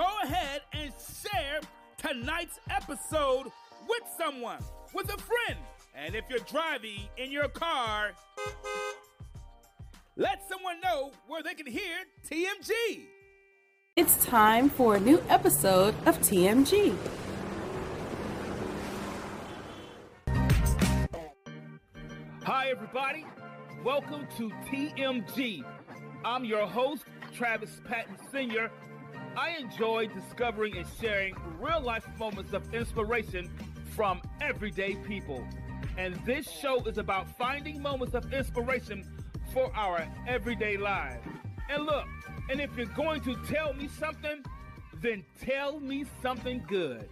Go ahead and share tonight's episode with someone, with a friend. And if you're driving in your car, let someone know where they can hear TMG. It's time for a new episode of TMG. Hi, everybody. Welcome to TMG. I'm your host, Travis Patton Sr. I enjoy discovering and sharing real life moments of inspiration from everyday people. And this show is about finding moments of inspiration for our everyday lives. And look, and if you're going to tell me something, then tell me something good.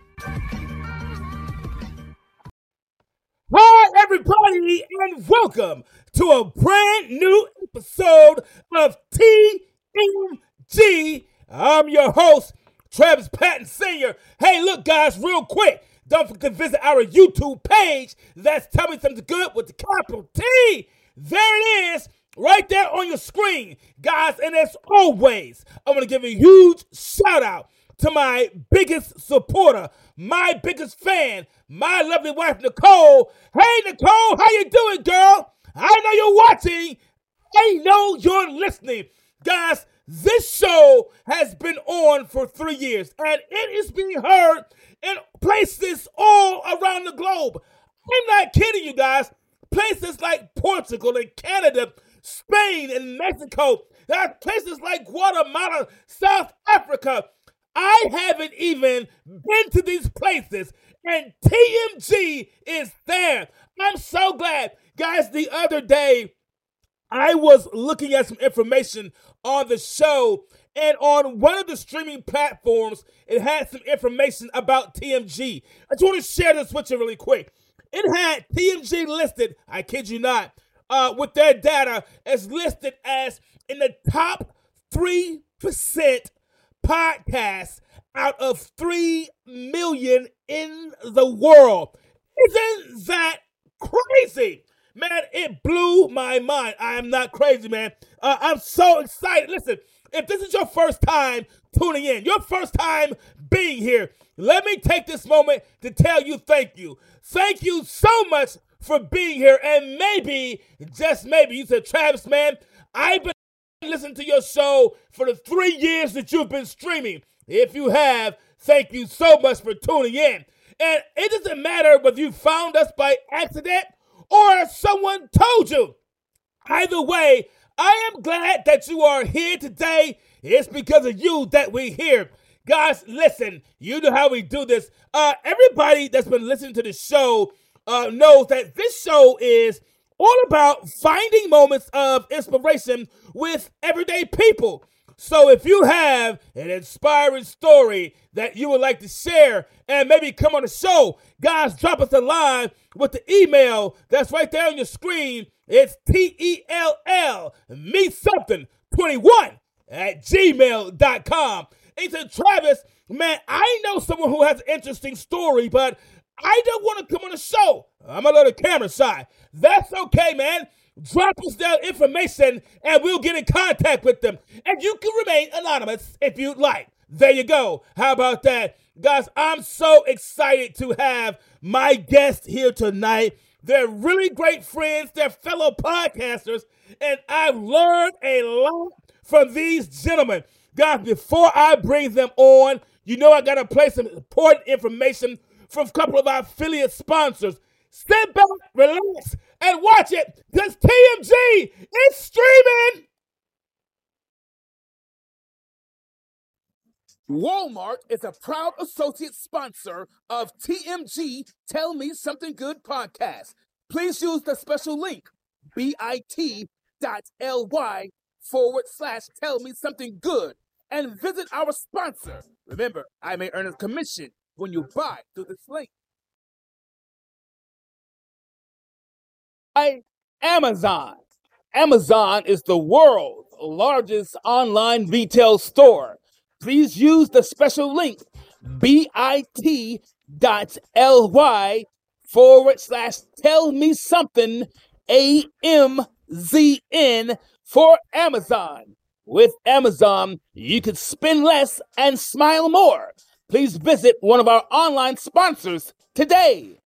Hi, everybody, and welcome to a brand new episode of TMG. I'm your host, Travis Patton Sr. Hey, look, guys, real quick. Don't forget to visit our YouTube page. That's Tell Me Something Good with the capital T. There it is, right there on your screen. Guys, and as always, I want to give a huge shout out to my biggest supporter, my biggest fan, my lovely wife, Nicole. Hey, Nicole, how you doing, girl? I know you're watching. I know you're listening. Guys, this show has been on for three years, and it is being heard in places all around the globe. I'm not kidding you guys. Places like Portugal and Canada, Spain and Mexico. There are places like Guatemala, South Africa. I haven't even been to these places, and TMG is there. I'm so glad. Guys, the other day, I was looking at some information on the show, and on one of the streaming platforms, it had some information about TMG. I just want to share this with you really quick. It had TMG listed, I kid you not, uh, with their data as listed as in the top 3% podcasts out of 3 million in the world. Isn't that crazy? Man, it blew my mind. I am not crazy, man. Uh, I'm so excited. Listen, if this is your first time tuning in, your first time being here, let me take this moment to tell you thank you. Thank you so much for being here. And maybe, just maybe, you said, Travis, man, I've been listening to your show for the three years that you've been streaming. If you have, thank you so much for tuning in. And it doesn't matter whether you found us by accident or someone told you. Either way, I am glad that you are here today. It's because of you that we're here. Guys, listen, you know how we do this. Uh, everybody that's been listening to the show uh, knows that this show is all about finding moments of inspiration with everyday people. So if you have an inspiring story that you would like to share and maybe come on the show, guys, drop us a line with the email that's right there on your screen. It's T E L L, me something 21 at gmail.com. And said, Travis, man, I know someone who has an interesting story, but I don't want to come on the show. I'm a little camera shy. That's okay, man. Drop us their information and we'll get in contact with them. And you can remain anonymous if you'd like. There you go. How about that? Guys, I'm so excited to have my guest here tonight. They're really great friends, they're fellow podcasters, and I've learned a lot from these gentlemen. Guys, before I bring them on, you know I got to play some important information from a couple of our affiliate sponsors. Sit back, relax, and watch it because TMG is streaming. Walmart is a proud associate sponsor of TMG Tell Me Something Good podcast. Please use the special link bit.ly forward slash tell me something good and visit our sponsor. Remember, I may earn a commission when you buy through this link. Amazon. Amazon is the world's largest online retail store. Please use the special link bit.ly forward slash tell me something AMZN for Amazon. With Amazon, you can spend less and smile more. Please visit one of our online sponsors today.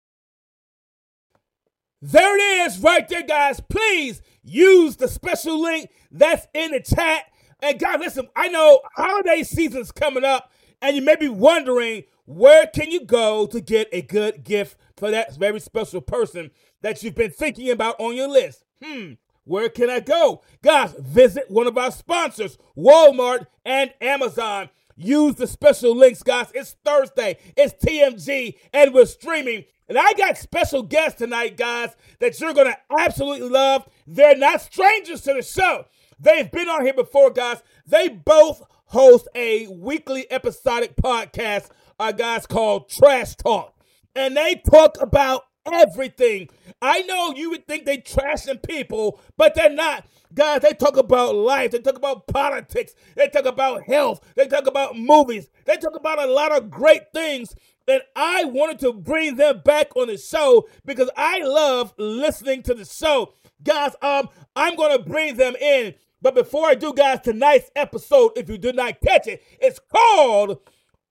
There it is, right there, guys. Please use the special link that's in the chat. And guys, listen, I know holiday season's coming up, and you may be wondering where can you go to get a good gift for that very special person that you've been thinking about on your list. Hmm, where can I go? Guys, visit one of our sponsors, Walmart and Amazon. Use the special links, guys. It's Thursday, it's TMG, and we're streaming. And I got special guests tonight, guys, that you're going to absolutely love. They're not strangers to the show. They've been on here before, guys. They both host a weekly episodic podcast, uh, guys, called Trash Talk. And they talk about everything. I know you would think they trashing people, but they're not. Guys, they talk about life. They talk about politics. They talk about health. They talk about movies. They talk about a lot of great things. And I wanted to bring them back on the show because I love listening to the show. Guys, um, I'm gonna bring them in. But before I do, guys, tonight's episode, if you did not catch it, it's called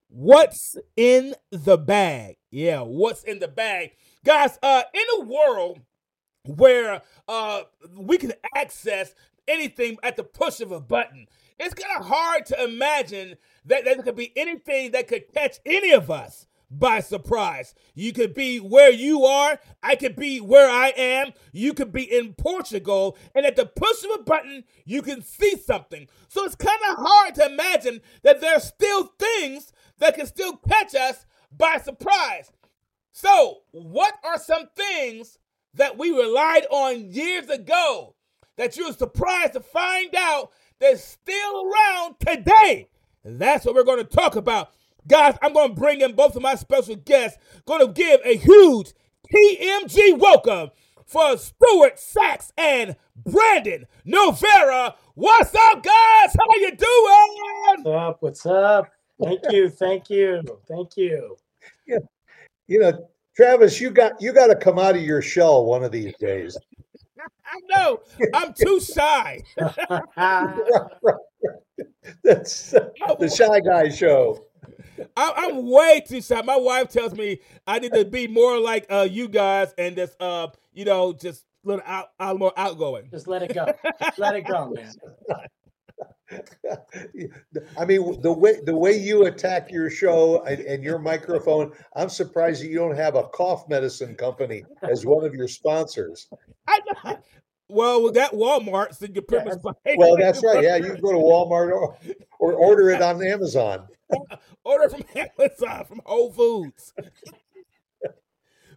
What's in the Bag. Yeah, what's in the bag. Guys, uh, in a world where uh, we can access anything at the push of a button, it's kind of hard to imagine that there could be anything that could catch any of us by surprise. You could be where you are, I could be where I am, you could be in Portugal, and at the push of a button, you can see something. So it's kind of hard to imagine that there's still things that can still catch us by surprise. So, what are some things that we relied on years ago that you were surprised to find out that's still around today? That's what we're going to talk about. Guys, I'm going to bring in both of my special guests, going to give a huge TMG welcome for Stuart Sax and Brandon Novara. What's up, guys? How are you doing? What's up? What's up? Thank you. Thank you. Thank you. Yeah you know, Travis, you got you got to come out of your shell one of these days. I know. I'm too shy. That's the shy guy show. I, am way too shy. My wife tells me I need to be more like uh, you guys and just uh, you know, just a little out, out more outgoing. Just let it go. let it go, man. I mean, the way the way you attack your show and, and, your microphone, I'm surprised that you don't have a cough medicine company as one of your sponsors. I know. Well, with that Walmart, so you pretty much Well, that's right. Yeah, you can go to Walmart or, or order it on Amazon. order from Amazon, from Whole Foods.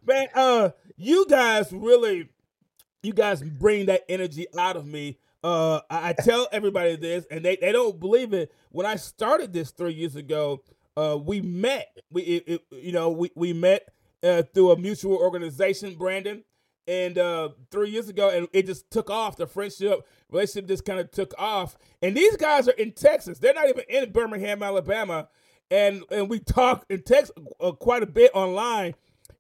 Man, uh, you guys really, you guys bring that energy out of me uh, I, tell everybody this, and they, they don't believe it. When I started this three years ago, uh, we met. We it, it, you know we we met uh, through a mutual organization, Brandon, and uh, three years ago, and it just took off. The friendship relationship just kind of took off. And these guys are in Texas. They're not even in Birmingham, Alabama. And and we talk and text uh, quite a bit online.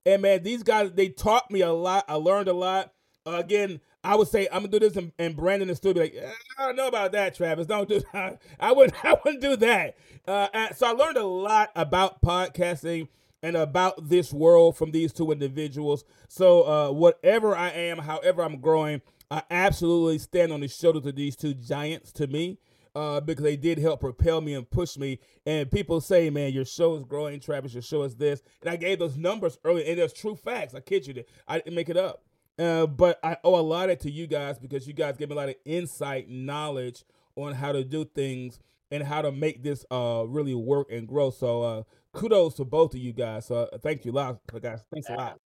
And man, these guys they taught me a lot. I learned a lot. Uh, again, I would say I'm gonna do this, and, and Brandon is still be like, I don't know about that, Travis. Don't do that. I wouldn't. I wouldn't do that. Uh, so I learned a lot about podcasting and about this world from these two individuals. So uh, whatever I am, however I'm growing, I absolutely stand on the shoulders of these two giants to me. Uh, because they did help propel me and push me. And people say, man, your show is growing, Travis, your show is this. And I gave those numbers earlier, and there's true facts. I kid you. I didn't make it up. Uh, but I owe a lot of to you guys because you guys gave me a lot of insight, knowledge on how to do things and how to make this uh really work and grow. So uh kudos to both of you guys. So uh, thank you a lot, guys. Thanks a lot.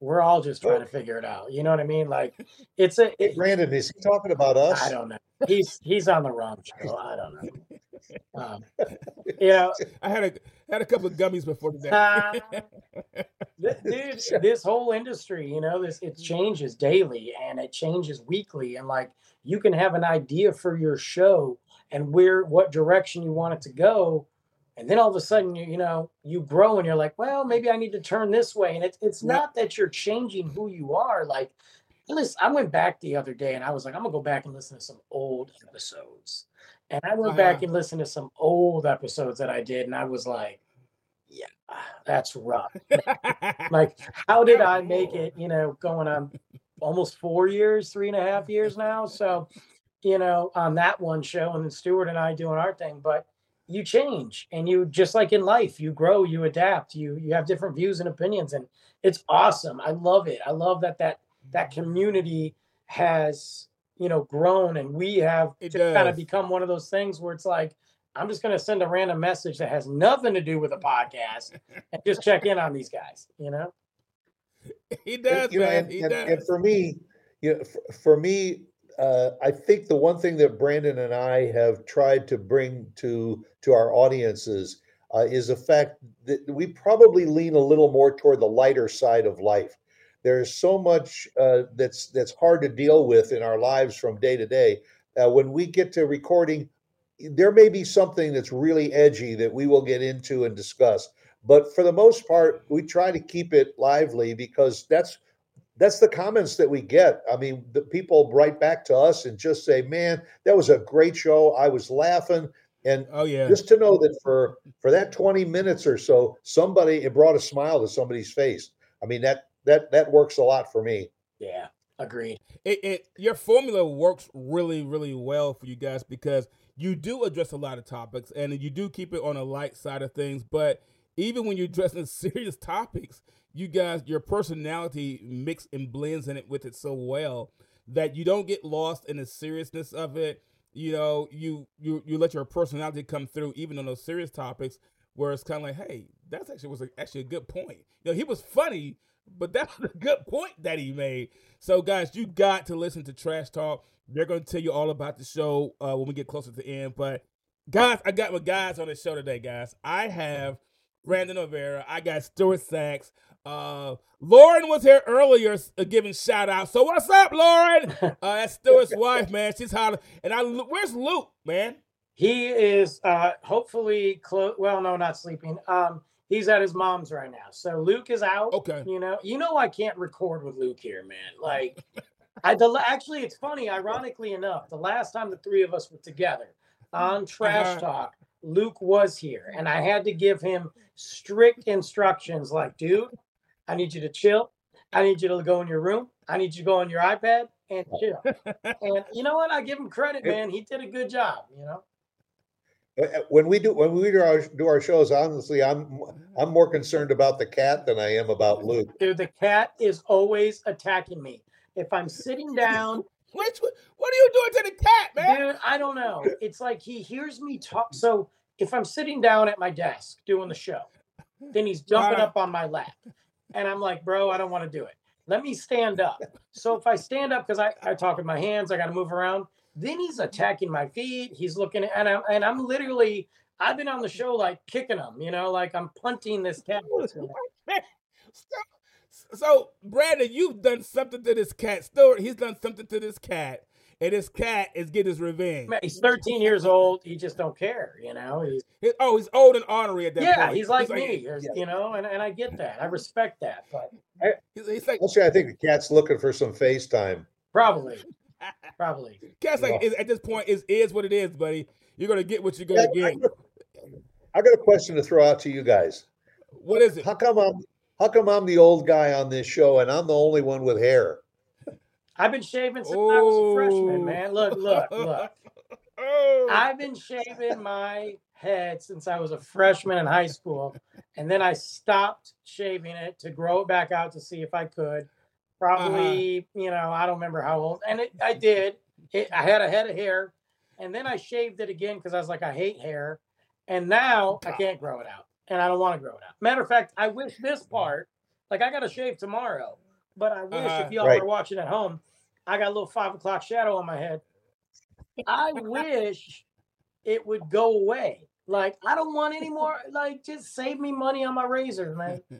we're all just trying to figure it out. You know what I mean? Like it's a it, Brandon, is he talking about us? I don't know. He's he's on the wrong show. I don't know. Um, you know, I had a had a couple of gummies before today. uh, th- dude, this whole industry, you know, this it changes daily and it changes weekly, and like you can have an idea for your show and where what direction you want it to go, and then all of a sudden you you know you grow and you're like, well, maybe I need to turn this way, and it's it's not that you're changing who you are, like. Listen, I went back the other day and I was like, I'm gonna go back and listen to some old episodes. And I went back Uh-huh. and listened to some old episodes that I did, and I was like, yeah, that's rough. Like, how did I make it, you know, going on almost four years, three and a half years now? So, you know, on that one show, and then Stuart and I doing our thing, but you change and you just like in life, you grow, you adapt, you you have different views and opinions, and it's awesome. I love it. I love that that that mm-hmm. community has you know grown and we have to kind of become one of those things where it's like i'm just going to send a random message that has nothing to do with a podcast and just check in on these guys you know he And, does, you know, man. and, he and, does. and for me, you know, for, for me, uh, I think the one thing that Brandon and I have tried to bring to to our audiences uh, is the fact that we probably lean a little more toward the lighter side of life. There's so much uh, that's that's hard to deal with in our lives from day to day. Uh, when we get to recording, there may be something that's really edgy that we will get into and discuss. But for the most part, we try to keep it lively because that's that's the comments that we get. I mean, the people write back to us and just say, "Man, that was a great show. I was laughing." And oh yeah. just to know that for for that 20 minutes or so, somebody it brought a smile to somebody's face. I mean, that that that works a lot for me. yeah agreed it, it your formula works really really well for you guys because you do address a lot of topics and you do keep it on a light side of things but even when you're addressing serious topics you guys your personality mix and blends in it with it so well that you don't get lost in the seriousness of it you know you you you let your personality come through even on those serious topics where it's kind of like hey that's actually was a, actually a good point you know he was funny but that was a good point that he made so, guys, you got to listen to Trash Talk. They're going to tell you all about the show uh, when we get closer to the end. But, guys, I got my guys on the show today, guys. I have Brandon Novara. I got Stuart Sax. Uh, Lauren was here earlier uh, giving shout out. So, what's up, Lauren? Uh, that's Stuart's wife, man. She's hollering. And I, where's Luke, man? he is uh hopefully close well no not sleeping um he's at his mom's right now so luke is out Okay. you know you know i can't record with luke here man like i the, actually it's funny ironically enough the last time the three of us were together on trash Uh-huh. talk luke was here and i had to give him strict instructions like dude i need you to chill i need you to go in your room i need you to go on your ipad and chill and you know what i give him credit man he did a good job you know Uh, When we do when we do our do our shows, honestly, I'm I'm more concerned about the cat than I am about Luke. Dude, the cat is always attacking me. If I'm sitting down, What, what are you doing to the cat, man? dude, I don't know. It's like he hears me talk. So if I'm sitting down at my desk doing the show, then he's jumping up on my lap. And I'm like, bro, I don't want to do it. Let me stand up. So if I stand up, because I, I talk with my hands, I got to move around. Then he's attacking my feet. He's looking at, and I'm, and I'm literally, I've been on the show like kicking him, you know, like I'm punting this cat. So, so, Brandon, you've done something to this cat. Stuart, he's done something to this cat, and this cat is getting his revenge. Man, He's 13 years old. He just don't care, you know. He's He- oh, he's old and ornery at that point. yeah, point. he's like me, you know, and, and I get that. I respect that, but He's, he's like, Actually, I think the cat's looking for some FaceTime. probably, probably. cat's like, Yeah. at this point, is is what it is, buddy. You're gonna get what you're gonna Yeah, get. I got a question to throw out to you guys. What is it? How come I'm how come I'm the old guy on this show and I'm the only one with hair? I've been shaving since I was a freshman, Oh. man. Look, look, look. Oh. I've been shaving my head since I was a freshman in high school, and then I stopped shaving it to grow it back out to see if I could. Probably, you know, I don't remember how old, and it, I did. It, I had a head of hair, and then I shaved it again because I was like, I hate hair, and now I can't grow it out, and I don't want to grow it out. Matter of fact, I wish this part, like I got to shave tomorrow. but I wish Uh-huh. if y'all Right. are watching at home, I got a little five o'clock shadow on my head. I wish it would go away. Like I don't want any more. Like just save me money on my razor, man.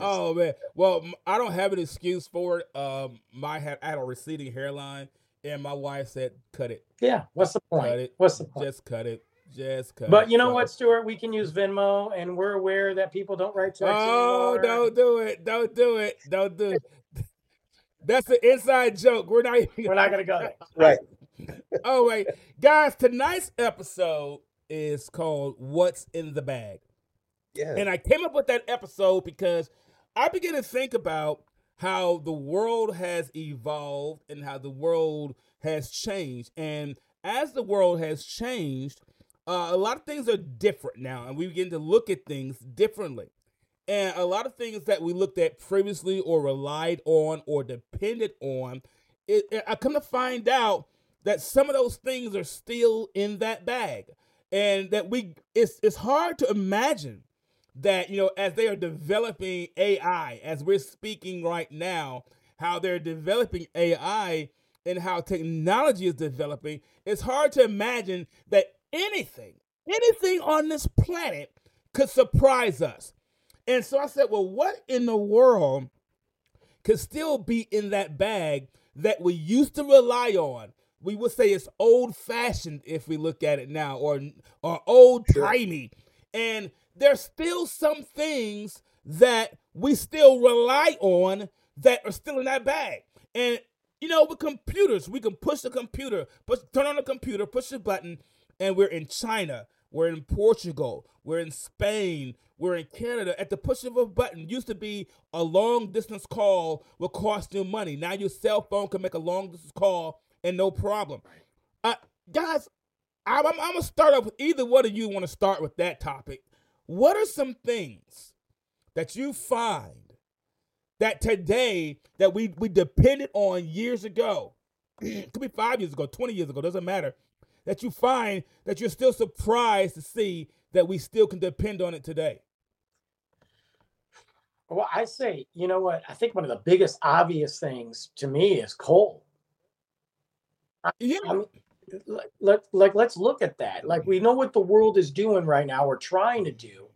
Oh man. Well, I don't have an excuse for it. Um, my had I had a receding hairline, and my wife said, "Cut it, Yeah. What's the cut point? it, What's the point? just cut it, just cut." It. But it." you know what, Stuart? We can use Venmo, and we're aware that people don't write checks Oh, anymore. don't do it! Don't do it! Don't do it. That's an inside joke. We're not even. We're not gonna go there. right. oh wait, guys! Tonight's episode is called "What's in the Bag." Yeah. And I came up with that episode because I began to think about how the world has evolved and how the world has changed. And as the world has changed, uh, a lot of things are different now, and we begin to look at things differently. And a lot of things that we looked at previously or relied on or depended on, it, I come to find out that some of those things are still in that bag. And that we it's it's hard to imagine that you know as they are developing AI as we're speaking right now how they're developing AI and how technology is developing it's hard to imagine that anything anything on this planet could surprise us and so I said well what in the world could still be in that bag that we used to rely on? We would say it's old fashioned if we look at it now or or old timey and there's still some things that we still rely on that are still in that bag. And you know, with computers, we can push the computer, push, turn on the computer, push the button, and we're in China, we're in Portugal, we're in Spain, we're in Canada. At the push of a button, used to be a long distance call would cost you money. Now your cell phone can make a long distance call and no problem. Uh, guys, I'm, I'm, gonna start off with either one of you want to start with that topic. What are some things that you find that today that we we depended on years ago? Could be five years ago, twenty years ago, doesn't matter. That you find that you're still surprised to see that we still can depend on it today. Well, I say, you know what? I think one of the biggest obvious things to me is coal. Yeah, I mean, like, like, like, let's look at that. Like, we know what the world is doing right now. We're trying to do,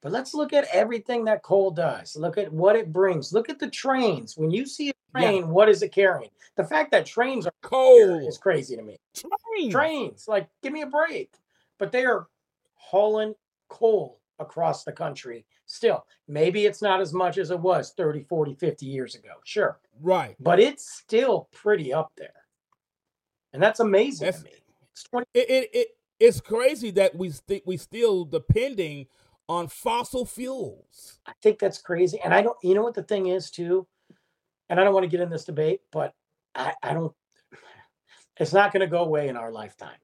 but let's look at everything that coal does. Look at what it brings. Look at the trains. When you see a Yeah. what is it carrying? The fact that trains are coal, is crazy to me. train. Trains, like, give me a break. But they are hauling coal across the country still. Maybe it's not as much as it was 30, 40, 50 years ago. Sure. Right. But it's still pretty up there. And that's amazing That's- to me. It's 20 It, it, it it's crazy that we st- we still depending on fossil fuels. I think that's crazy. And I don't, you know what the thing is too? And I don't want to get in this debate, but I, I don't, it's not going to go away in our lifetime.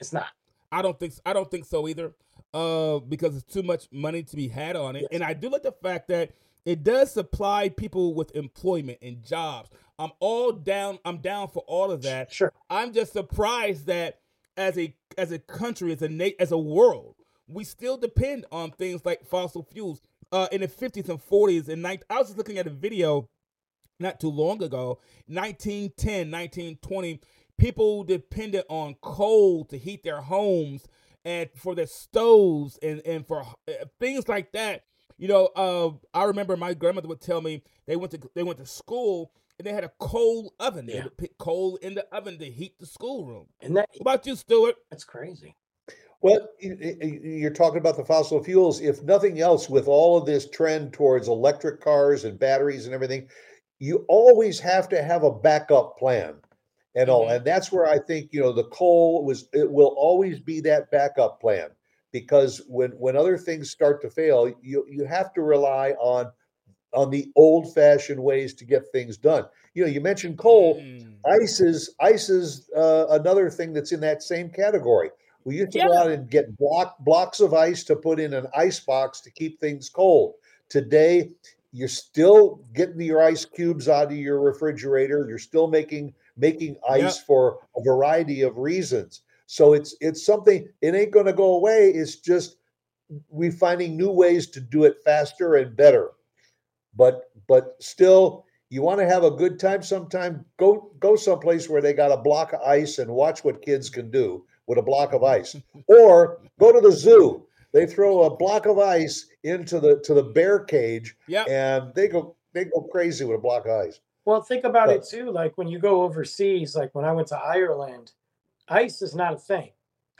It's not. I don't think I don't think so either. Uh, because it's too much money to be had on it, Yes. and I do like the fact that it does supply people with employment and jobs. I'm all down. I'm down for all of that. Sure. I'm just surprised that as a as a country, as a na- as a world, we still depend on things like fossil fuels. Uh, in the 50s and 40s and 19, I was just looking at a video not too long ago, 1910, 1920, people depended on coal to heat their homes and for their stoves and, and for uh, things like that. You know, uh, I remember my grandmother would tell me they went to they went to school and they had a coal oven. They Yeah. would put coal in the oven to heat the schoolroom. And that, What about you, Stuart? that's crazy. Well, you're talking about the fossil fuels. If nothing else, with all of this trend towards electric cars and batteries and everything, you always have to have a backup plan and all. Mhm. And that's where I think, you know, the coal was, it will always be that backup plan because when, when other things start to fail, you, you have to rely on, on the old fashioned ways to get things done. You know, you mentioned coal. Mm. Ice is ice is uh, another thing that's in that same category. We used to go out and get block blocks of ice to put in an ice box to keep things cold. Today, you're still getting your ice cubes out of your refrigerator. You're still making making ice for a variety of reasons. So it's it's something. It ain't going to go away. It's just we finding new ways to do it faster and better. but but still, you want to have a good time. Sometime go go someplace where they got a block of ice and watch what kids can do with a block of ice, or go to the zoo. They throw a block of ice into the to the bear cage, Yeah. and they go they go crazy with a block of ice. Well, think about it too. Like when you go overseas, like when I went to Ireland, ice is not a thing.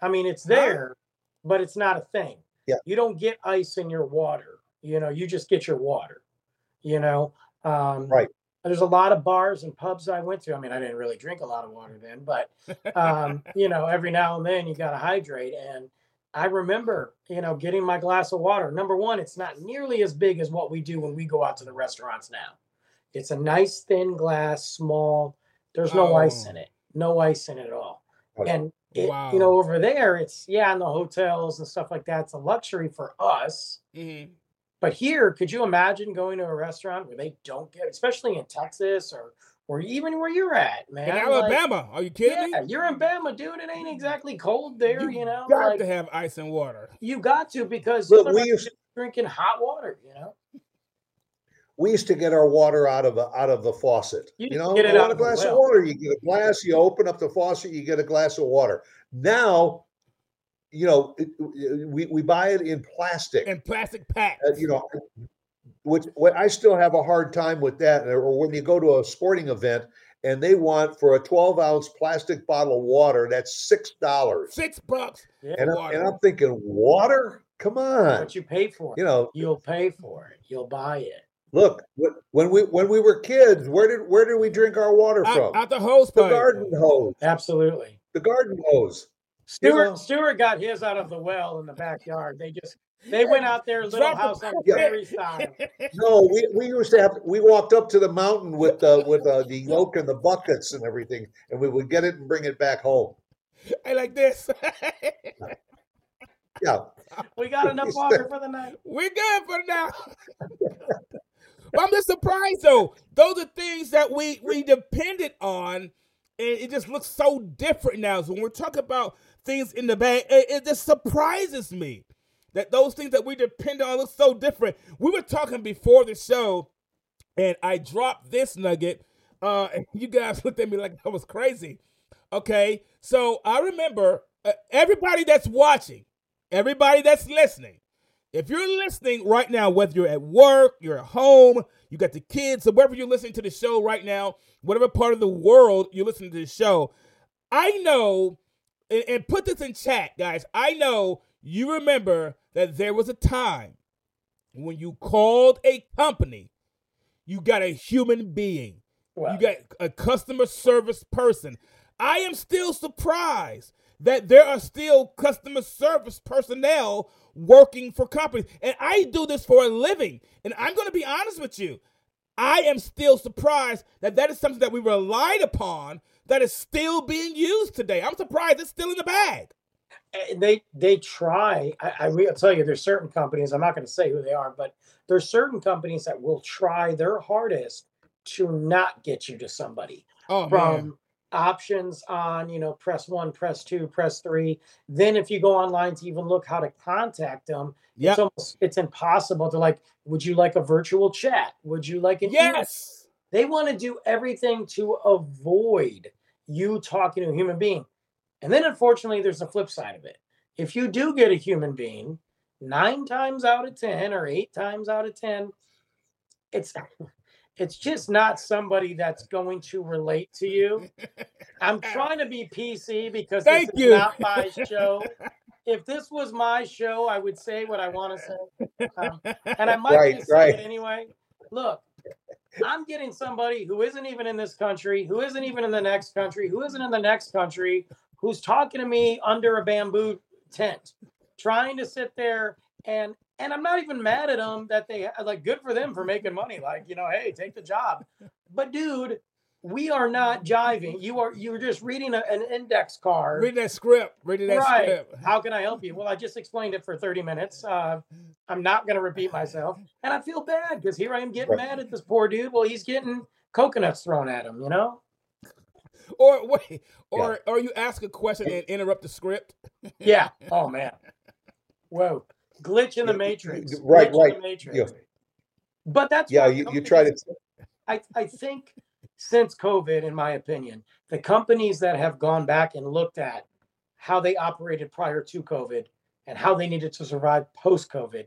I mean, it's Huh? there, but it's not a thing. Yeah. You don't get ice in your water. You know, you just get your water. You know, um, Right. There's a lot of bars and pubs I went to. I mean, I didn't really drink a lot of water then, but um, you know, every now and then you got to hydrate. And I remember, you know, getting my glass of water. Number one, it's not nearly as big as what we do when we go out to the restaurants now. It's a nice thin glass, small. There's no ice Oh. in it. No ice in it at all. And it, Wow. you know, over there, it's yeah, in the hotels and stuff like that. It's a luxury for us. Mhm. But here, could you imagine going to a restaurant where they don't get, especially in Texas or or even where you're at, man? In like- Alabama, are you kidding yeah, me? you're in Bama, dude. It ain't exactly cold there, you, know. got Like, to have ice and water. you got to because Look, we you're drinking hot water, you know. we used to get our water out of a, out of the faucet. You You, know, get it out want a of the glass of water. You get a glass. You open up the faucet. You get a glass of water. Now, you know, it- it- we we buy it in plastic. And plastic packs. uh, you know, which what I still have a hard time with that. Or when you go to a sporting event and they want for a 12 ounce plastic bottle of water, that's six dollars. Six bucks. Yeah. And, I'm- and I'm thinking, water? Come on. What you pay for, You know, you'll pay for it. You'll buy it. look when we when we were kids, where did where did we drink our water Out, from? at, the hose the pipe. garden hose. Absolutely. The garden hose. Stuart know- Stuart got his out of the well in the backyard. They just they went out there, little Drop the house on Yeah. prairie style. No, we, we used to have we walked up to the mountain with uh, with uh, the yoke and the buckets and everything, and we would get it and bring it back home. I like this. Yeah, We got enough water for the night. We're good for now. I'm just surprised though. Those are things that we we depended on, and it just looks so different now. So when we're talking about things in the bag, it, it just surprises me that those things that we depend on look so different. We were talking before the show, and I dropped this nugget. Uh, and you guys looked at me like I was crazy. Okay, so I remember uh, everybody that's watching, everybody that's listening. If you're listening right now, whether you're at work, you're at home, you got the kids, so wherever you're listening to the show right now, whatever part of the world you're listening to the show, I know, and, and put this in chat, guys. I know you remember that there was a time when you called a company, you got a human being. Well, You got a customer service person. I am still surprised that there are still customer service personnel working for companies. And I do this for a living. And I'm going to be honest with you. I am still surprised that that is something that we relied upon that is still being used today. I'm surprised it's still in the bag. Eh, they they try. I, I will tell you, there's certain companies. I'm not going to say who they are, but there's certain companies that will try their hardest to not get you to somebody Oh, man. from options on you know press one press two press three then if you go online to even look how to contact them Yep. it's almost it's impossible to like would you like a virtual chat would you like an email? Yes. they want to do everything to avoid you talking to a human being and then unfortunately there's a flip side of it if you do get a human being nine times out of ten or eight times out of ten it's it's just not somebody that's going to relate to you i'm trying to be pc because Thank this is you. not my show if this was my show i would say what i want to say um, and I might Right, just say right. it anyway. Look, I'm getting somebody who isn't even in this country, who isn't even in the next country, who isn't in the next country, who's talking to me under a bamboo tent, trying to sit there and and I'm not even mad at them that they like good for them for making money. Like, you know, hey, take the job. But dude, we are not jiving. You are you're just reading a, an index card. Reading that script. Reading that Right. script. How can I help you? Well, I just explained it for 30 minutes. Uh, I'm not going to repeat myself. And I feel bad because here I am getting Right. mad at this poor dude. Well, he's getting coconuts thrown at him, you know? Or wait, or or you ask a question and interrupt the script. Yeah. Oh, man. Whoa. Glitch in the matrix. Right, Glitch right. In the matrix. Yeah. But that's Yeah, you, you try to. I, I think since COVID, in my opinion, the companies that have gone back and looked at how they operated prior to COVID and how they needed to survive post COVID,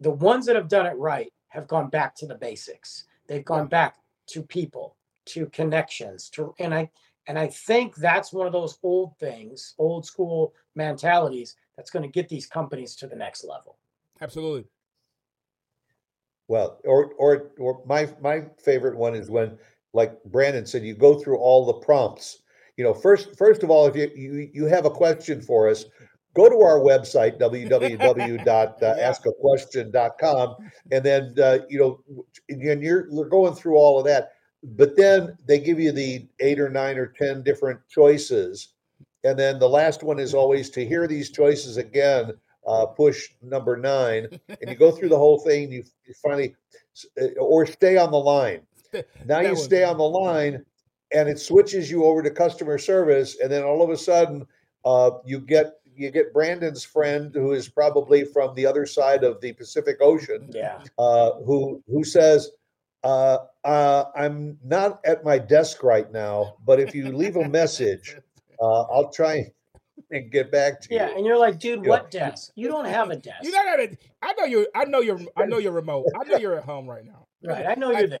the ones that have done it right have gone back to the basics. They've gone back to people, to connections, to and I and I think that's one of those old things, old school mentalities that's going to get these companies to the next level. Absolutely. Well, or or or my my favorite one is when, like Brandon said, you go through all the prompts. You know, first first of all, if you you, you have a question for us, go to our website www.askaquestion.com, and then uh, you know, and you're you're going through all of that. But then they give you the eight or nine or ten different choices, and then the last one is always to hear these choices again. Uh, push number nine, and you go through the whole thing. You, you finally, uh, or stay on the line. Now you stay on the line, and it switches you over to customer service, and then all of a sudden, uh, you get you get Brandon's friend who is probably from the other side of the Pacific Ocean, Yeah. uh, who who says, uh, uh, "I'm not at my desk right now, but if you leave a message, uh, I'll try and get back to Yeah, you." and you're like, dude, Yeah. what desk? You don't have a desk. You know that I know you're I know you're I know you're remote. I know you're at home right now. right? I know you're there.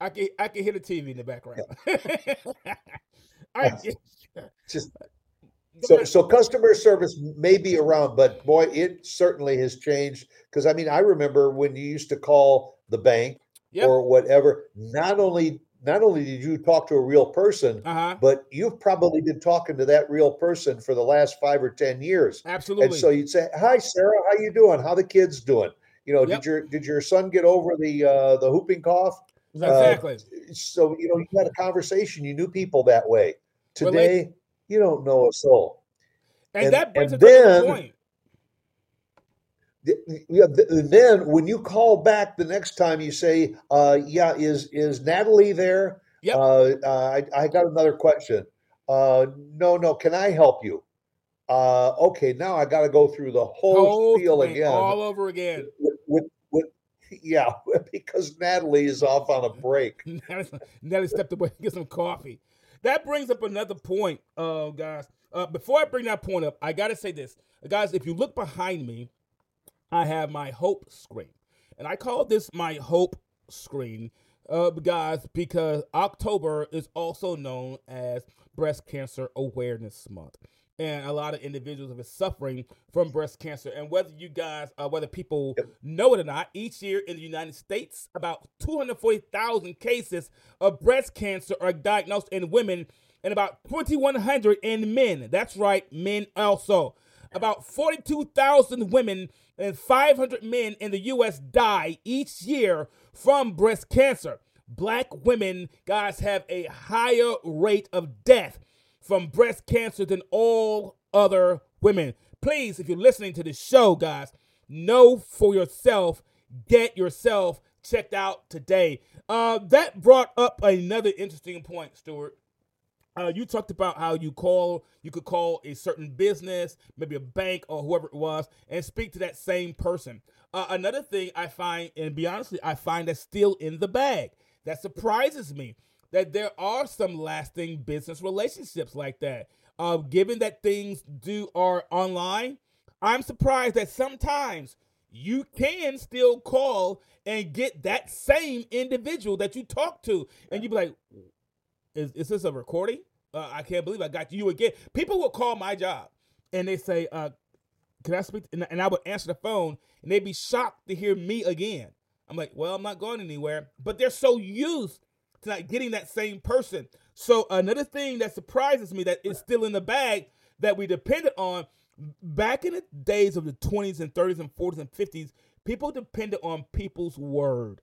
I can I can hear the TV in the background. I, Just So, so customer service may be around, but boy, it certainly has changed. Because I mean, I remember when you used to call the bank Yep. or whatever. Not only not only did you talk to a real person, uh huh. but you've probably been talking to that real person for the last five or ten years. Absolutely. And so you'd say, "Hi, Sarah, how you doing? How the kids doing? You know, Yep. did your did your son get over the uh, the whooping cough?" Uh, exactly. So you know, you had a conversation. You knew people that way. Relate- Today, you don't know a soul. and, and- that brings and the then- point. Yeah, then when you call back the next time, you say, uh, "Yeah, is is Natalie there? Uh, uh, I, I got another question. Uh, no, no, can I help you? Uh, okay, now I got to go through the whole, thing again. all over again. with, with, with, yeah, because Natalie is off on a break. Natalie, Nelly stepped away to get some coffee. That brings up another point, uh, guys. Uh, before I bring that point up, I got to say this. Guys, if you look behind me, I have my hope screen. And I call this my hope screen, uh, guys, because October is also known as Breast Cancer Awareness Month. And a lot of individuals have been suffering from breast cancer. And whether you guys, uh, whether people Yep. know it or not, each year in the United States, about 240,000 cases of breast cancer are diagnosed in women and about 2,100 in men. That's right, men also. About 42,000 women and 500 men in the U.S. die each year from breast cancer. Black women, guys, have a higher rate of death from breast cancer than all other women. Please, if you're listening to this show, guys, know for yourself, get yourself checked out today. Uh, that brought up another interesting point, Stuart. Uh, you talked about how you call, you could call a certain business, maybe a bank or whoever it was, and speak to that same person. Uh, another thing I find, and be honestly, I find that's still in the bag. That surprises me that there are some lasting business relationships like that. Uh, given that things do are online, I'm surprised that sometimes you can still call and get that same individual that you talk to, and you be like, is, is this a recording? Uh, I can't believe I got you again. People will call my job and they say, uh, can I speak? And, and I would answer the phone and they'd be shocked to hear me again. I'm like, well, I'm not going anywhere. But they're so used to not getting that same person. So another thing that surprises me that is still in the bag that we depended on back in the days of the 20s and 30s and 40s and 50s, people depended on people's word.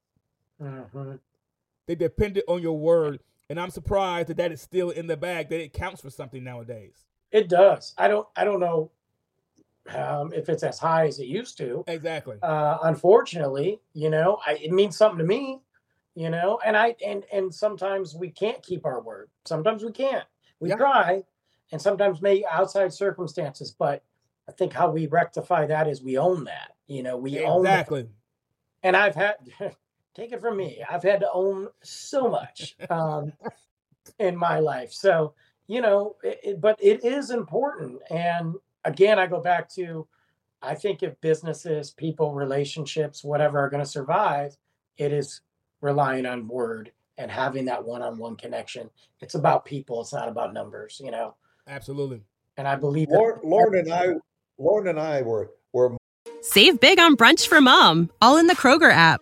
Mhm. They depended on your word. And I'm surprised that that is still in the bag, that it counts for something nowadays. It does. I don't. I don't know um, if it's as high as it used to. Exactly. Uh, unfortunately, you know, I, it means something to me. You know, and I and and sometimes we can't keep our word. Sometimes we can't. We Yeah. try, and sometimes may outside circumstances. But I think how we rectify that is we own that. You know, we own. The, Exactly. and I've had take it from me. I've had to own so much um, in my life. So, you know, it, it, but it is important. And again, I go back to I think if businesses, people, relationships, whatever are going to survive, it is relying on word and having that one-on-one connection. It's about people. It's not about numbers, you know. Absolutely. And I believe Lauren, Lauren and I, Lauren and I were were Save big on brunch for mom, all in the Kroger app.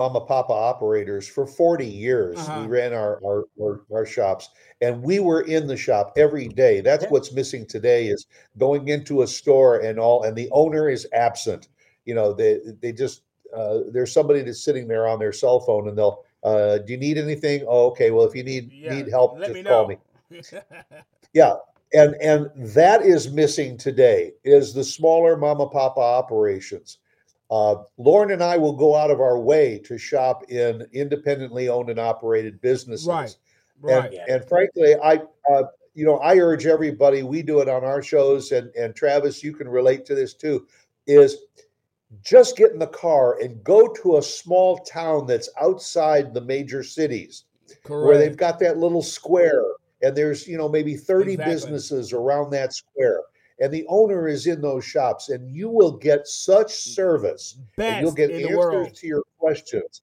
Mama Papa operators for 40 years. Uh-huh. We ran our, our, our our shops and we were in the shop every day. That's Yeah. what's missing today is going into a store and all and the owner is absent. You know, they they just uh, there's somebody that's sitting there on their cell phone and they'll uh, do you need anything? Oh, okay. Well, if you need Yeah, need help, just me call me. Yeah, and and that is missing today is the smaller mama papa operations. Uh, Lauren and I will go out of our way to shop in independently owned and operated businesses. Right. And, right. Yeah. and frankly, I uh, you know I urge everybody. We do it on our shows, and and Travis, you can relate to this too. Is just get in the car and go to a small town that's outside the major cities Correct. where they've got that little square and there's you know maybe 30 Exactly. businesses around that square and the owner is in those shops and you will get such mm. service Best and you'll get answers to your questions.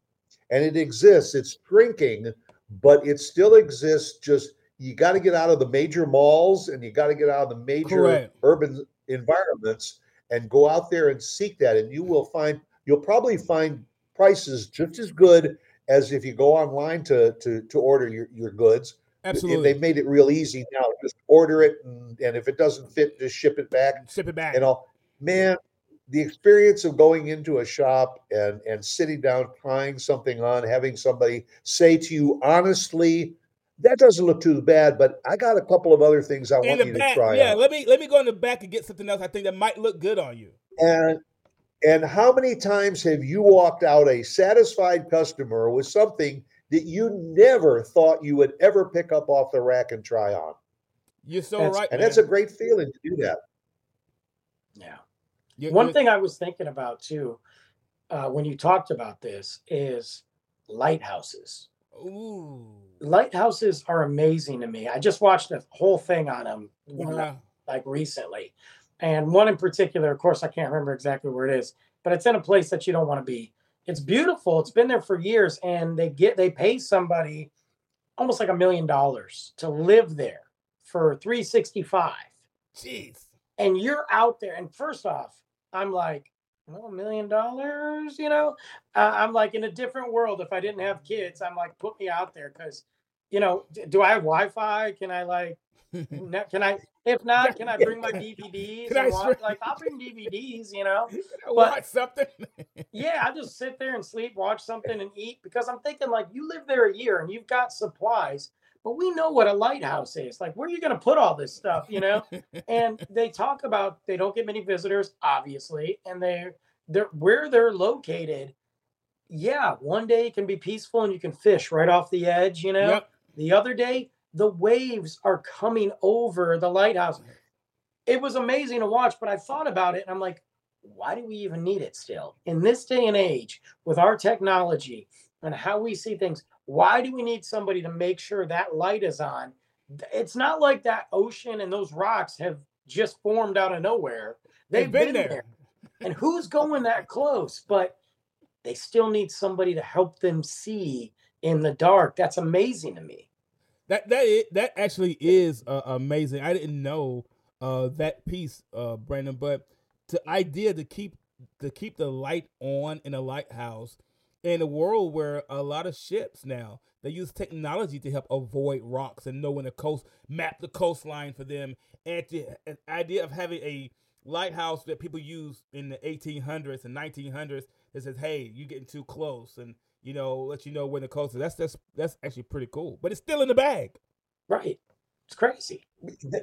And it exists it's shrinking but it still exists just you got to get out of the major malls and you got to get out of the major Correct. urban environments and go out there and seek that and you will find you'll probably find prices just as good as if you go online to to, to order your, your goods Absolutely. They've made it real easy now. Just order it, and, and if it doesn't fit, just ship it back. Ship it back. You know, man, the experience of going into a shop and and sitting down, trying something on, having somebody say to you honestly, "That doesn't look too bad, but I got a couple of other things I in want you back, to try yeah. out." Let me let me go in the back and get something else. I think that might look good on you. And and how many times have you walked out a satisfied customer with something that you never thought you would ever pick up off the rack and try on? You're so That's- right. And man. that's a great feeling to do that. Yeah. You- One you- thing I was thinking about too, uh, when you talked about this, is lighthouses. Ooh. Lighthouses are amazing to me. I just watched a whole thing on them like recently, and one in particular. Of course, I can't remember exactly where it is, but it's in a place that you don't want to be. It's beautiful. It's been there for years, and they get they pay somebody almost like a million dollars to live there for 365 Jeez. and you're out there and first off i'm like well, a million dollars you know uh, i'm like in a different world if i didn't have kids i'm like put me out there because you know do i have wi-fi can i like can i if not can i bring my dvds Can I watch? like i'll bring dvds you know I watch something. yeah i just sit there and sleep watch something and eat because i'm thinking like you live there a year and you've got supplies but we know what a lighthouse is like where are you going to put all this stuff you know and they talk about they don't get many visitors obviously and they're they're where they're located yeah one day it can be peaceful and you can fish right off the edge you know Yep. the other day the waves are coming over the lighthouse. It was amazing to watch but i thought about it and i'm like why do we even need it still? In this day and age with our technology and how we see things why do we need somebody to make sure that light is on? It's not like that ocean and those rocks have just formed out of nowhere. They've, been, there. and who's going that close? But they still need somebody to help them see in the dark. That's amazing to me That that that actually is uh, amazing. I didn't know uh, that piece, uh, Brandon. But the idea to keep to keep the light on in a lighthouse in a world where a lot of ships now they use technology to help avoid rocks and know when the coast map the coastline for them, and the an idea of having a lighthouse that people use in the 1800s and 1900s that says, "Hey, you're getting too close," and you know, let you know when the coast is. That's that's that's actually pretty cool. But it's still in the bag. Right. It's crazy.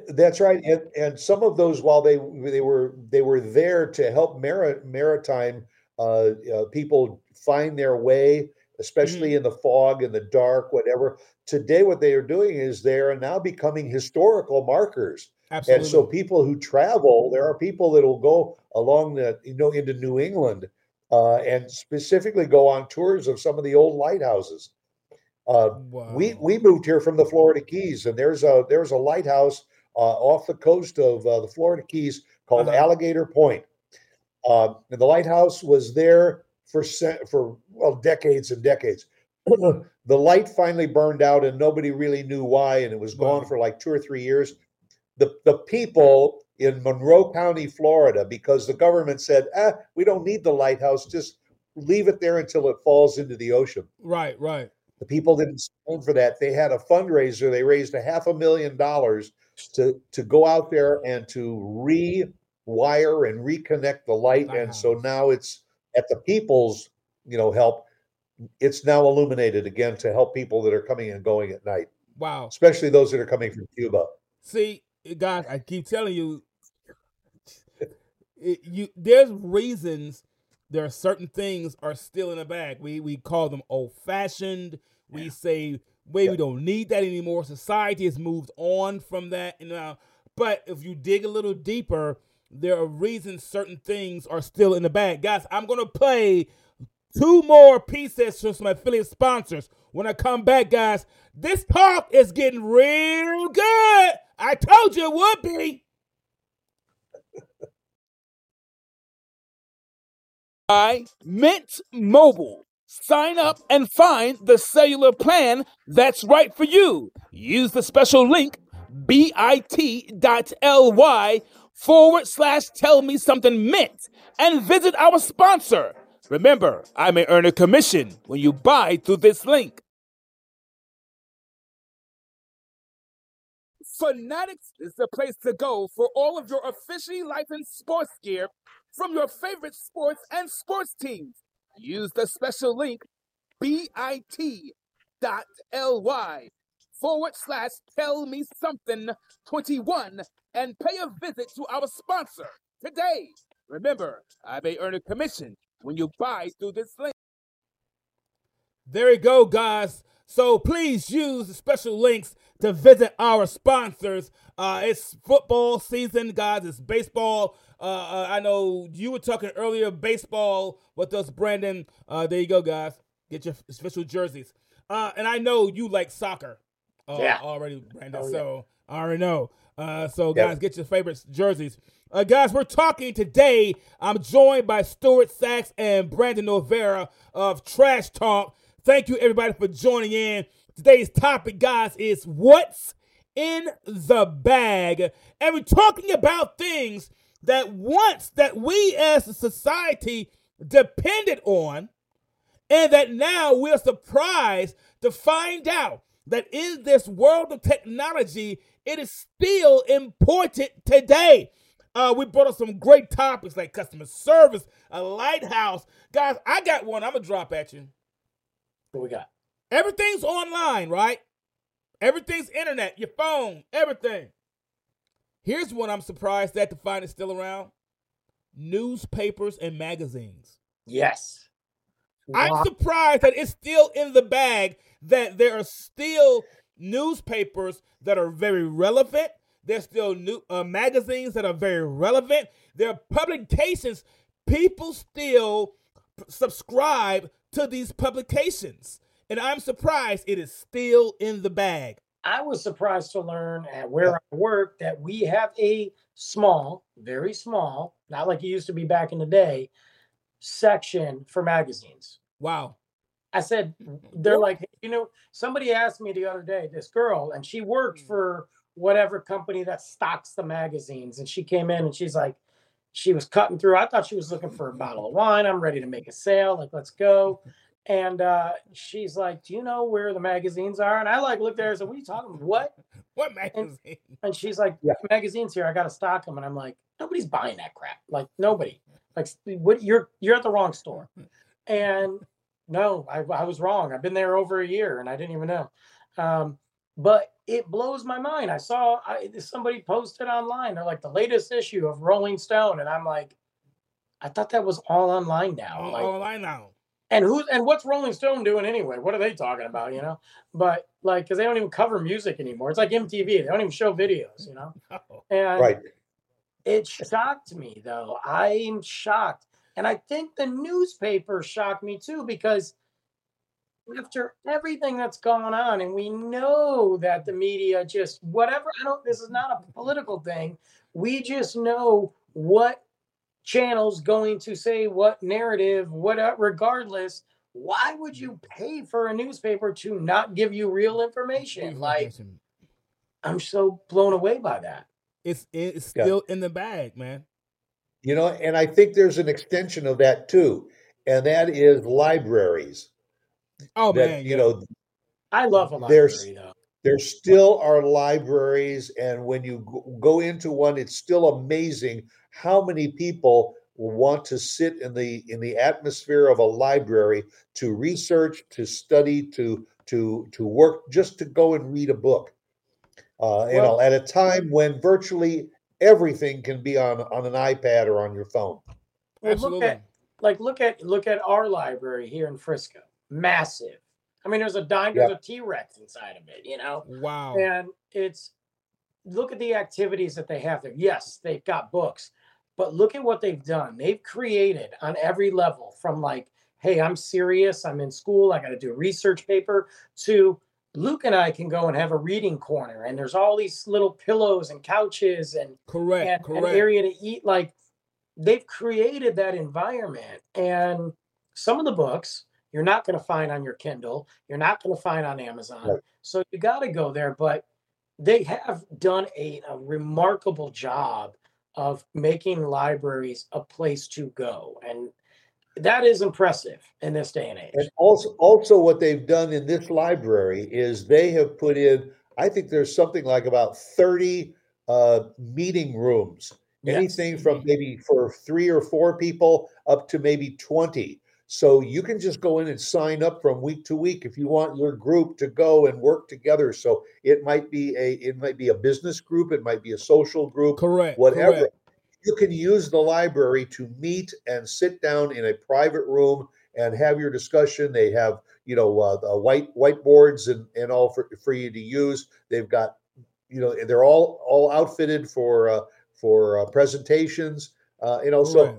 That's right, and and some of those, while they they were they were there to help mari- maritime uh, uh, people find their way, especially in the fog, in the dark, whatever. Today, what they are doing is they are now becoming historical markers, Absolutely. and so people who travel, there are people that will go along the you know into New England uh, and specifically go on tours of some of the old lighthouses. Uh, wow. we we moved here from the Florida Keys, and there's a there's a lighthouse uh, off the coast of uh, the Florida Keys called Uh-huh. Alligator Point. Uh, and the lighthouse was there for for well decades and decades. the light finally burned out, and nobody really knew why, and it was gone Wow. for like two or three years. The the people in Monroe County, Florida, because the government said, ah, we don't need the lighthouse, just leave it there until it falls into the ocean. right, right. The people didn't stand for that. They had a fundraiser. They raised a half a million dollars to to go out there and to rewire and reconnect the light. And so now it's at the people's you know help. It's now illuminated again to help people that are coming and going at night, Wow. especially those that are coming from Cuba. See, guys, I keep telling you, it, you there's reasons there are certain things are still in the bag. We we call them old fashioned. We say, wait, Yeah. we don't need that anymore. Society has moved on from that, and now, but if you dig a little deeper, there are reasons certain things are still in the bag. Guys, I'm gonna play two more pieces from some affiliate sponsors. When I come back, guys, this talk is getting real good. I told you it would be. By Mint Mobile. Sign up and find the cellular plan that's right for you. Use the special link bit.ly forward slash tell me something mint and visit our sponsor. Remember, I may earn a commission when you buy through this link. Fanatics is the place to go for all of your officially licensed sports gear from your favorite sports and sports teams. Use the special link bit.ly forward slash tell me something 21 and pay a visit to our sponsor today. Remember, I may earn a commission when you buy through this link. There you go, guys. So please use the special links to visit our sponsors. Uh, it's football season, guys. It's baseball. Uh, uh, I know you were talking earlier baseball with us, Brandon. Uh, there you go, guys. Get your official jerseys. Uh, and I know you like soccer uh, Yeah. already, Brandon. Oh, yeah. So I already know. Uh, so Yep. guys, get your favorite jerseys. Uh, guys, we're talking today. I'm joined by Stuart Sax and Brandon Novara of Trash Talk. Thank you, everybody, for joining in. Today's topic, guys, is what's in the bag, and we're talking about things that once that we as a society depended on, and that now we're surprised to find out that in this world of technology, it is still important today. Uh, we brought up some great topics like customer service, a lighthouse. Guys, I got one I'm going to drop at you. What we got? Everything's online, right? Everything's internet, your phone, everything. Here's one I'm surprised that to find it still around newspapers and magazines. Yes. I'm Wow. surprised that it's still in the bag that there are still newspapers that are very relevant. There's still new uh, magazines that are very relevant. There are publications. People still p- subscribe to these publications. And I'm surprised it is still in the bag. I was surprised to learn at where I work that we have a small, very small, not like it used to be back in the day, section for magazines. Wow. I said, mm. they're like, you know, somebody asked me the other day, this girl, and she worked mm. for whatever company that stocks the magazines. And she came in and she's like, she was cutting through. I thought she was looking for a bottle of wine. I'm ready to make a sale. Like, let's go. And uh, she's like, Do you know where the magazines are? And I like looked there her and said, What are you talking about? What? What magazine? And she's like, Yeah. magazines here. I got to stock them. And I'm like, nobody's buying that crap. Like nobody. Like what? You're you're at the wrong store. And no, I, I was wrong. I've been there over a year and I didn't even know. Um, but it blows my mind. I saw I, somebody posted online. They're like the latest issue of Rolling Stone, and I'm like, I thought that was all online now. All, like, all online now. And who's and what's Rolling Stone doing anyway? What are they talking about? You know, but like because they don't even cover music anymore. It's like MTV. They don't even show videos. You know, Oh, and Right. it shocked me though. I'm shocked. And I think the newspaper shocked me too because after everything that's gone on, and we know that the media just whatever, I don't, this is not a political thing. We just know what channel's going to say what narrative, what, uh, regardless. Why would you pay for a newspaper to not give you real information? Like, I'm so blown away by that. it's it's Yeah. still in the bag, man. You know, and I think there's an extension of that too, and that is libraries. Oh that man, you yeah. know I love a There's- library though. there still are libraries, and when you go- go into one, it's still amazing how many people will want to sit in the in the atmosphere of a library to research, to study, to to to work, just to go and read a book. Uh, you know, at a time when virtually everything can be on on an iPad or on your phone. Well, Absolutely. look at like look at look at our library here in Frisco. Massive. I mean, there's a dime, there's a T Rex inside of it, you know, wow. and it's look at the activities that they have there. Yes, they've got books, but look at what they've done. They've created on every level from like, hey, I'm serious, I'm in school, I got to do a research paper, to Luke and I can go and have a reading corner, and there's all these little pillows and couches and correct. and an area to eat. Like they've created that environment. And some of the books you're not going to find on your Kindle, you're not going to find on Amazon. Right. So you got to go there. But they have done a, a remarkable job of making libraries a place to go. And that is impressive in this day and age. And also, also what they've done in this library is they have put in. I think there's something like about 30 uh, meeting rooms. Yes. Anything from maybe for three or four people up to maybe 20. So you can just go in and sign up from week to week if you want your group to go and work together. So it might be a it might be a business group, it might be a social group, correct. whatever. correct. You can use the library to meet and sit down in a private room and have your discussion. They have, you know, uh, the white whiteboards and and all for, for you to use. They've got, you know, they're all all outfitted for uh, for uh, presentations. Uh, you know, so.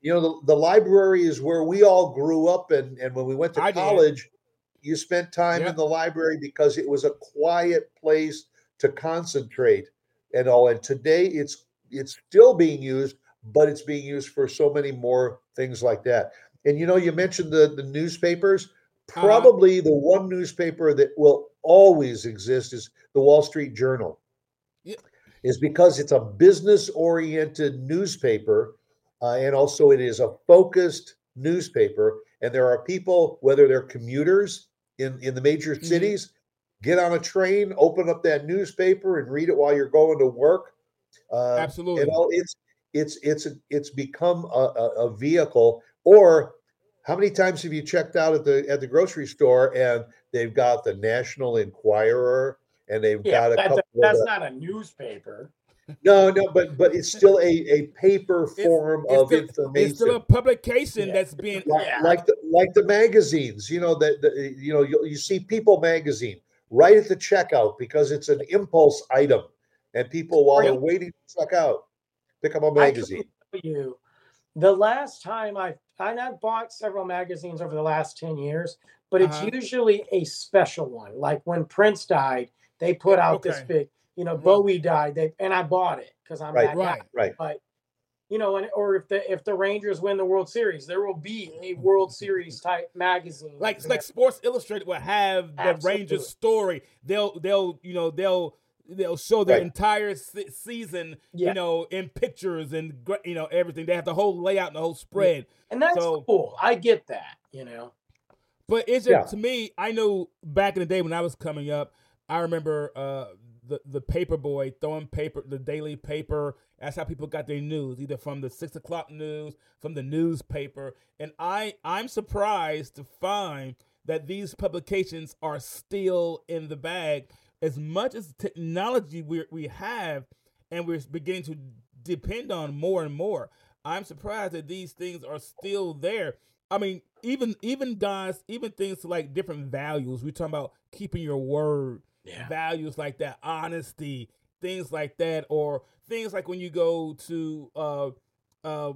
You know the, the library is where we all grew up, and and when we went to I did. college, you spent time Yep. in the library because it was a quiet place to concentrate and all. And today it's it's still being used, but it's being used for so many more things like that. And you know, you mentioned the the newspapers. Uh-huh. Probably the one newspaper that will always exist is the Wall Street Journal. Yeah. Is because it's a business oriented newspaper, uh, and also it is a focused newspaper. And there are people, whether they're commuters in in the major Mhm. cities, get on a train, open up that newspaper, and read it while you're going to work. Uh, Absolutely. you know, it's it's it's it's become a, a, a vehicle. Or how many times have you checked out at the at the grocery store and they've got the National Enquirer and they've Yeah, got a that- couple. that's of the- not a newspaper. No, no, but but it's still a, a paper form it's of still- information It's still a publication Yeah. that's being like, Yeah. like the like the magazines you know that the, you know you, you see people magazine right at the checkout because it's an impulse item and people while they're waiting to check out pick up a can magazine tell you the last time I I have bought several magazines over the last 10 years, but it's Uh-huh. usually a special one. Like when Prince died, they put out this big, you know, Mhm. Bowie died, they and I bought it because I'm Right. that guy. right. right But you know, and or if the if the Rangers win the World Series, there will be a World Series type magazine. Like like Sports Illustrated will have the Absolutely. Rangers story. They'll they'll you know they'll they'll show their Right. entire se- season Yeah. you know in pictures and you know everything. They have the whole layout and the whole spread. and that's so- cool. I get that, you know. But it's Yeah. to me, I know back in the day when I was coming up, I remember uh the the paper boy throwing paper, the daily paper. That's how people got their news, either from the six o'clock news, from the newspaper. And I I'm surprised to find that these publications are still in the bag. As much as technology we we have, and we're beginning to depend on more and more. I'm surprised that these things are still there. I mean, even even guys, even things like different values. We're talking about keeping your word, Yeah. values like that, honesty, things like that, or things like when you go to uh uh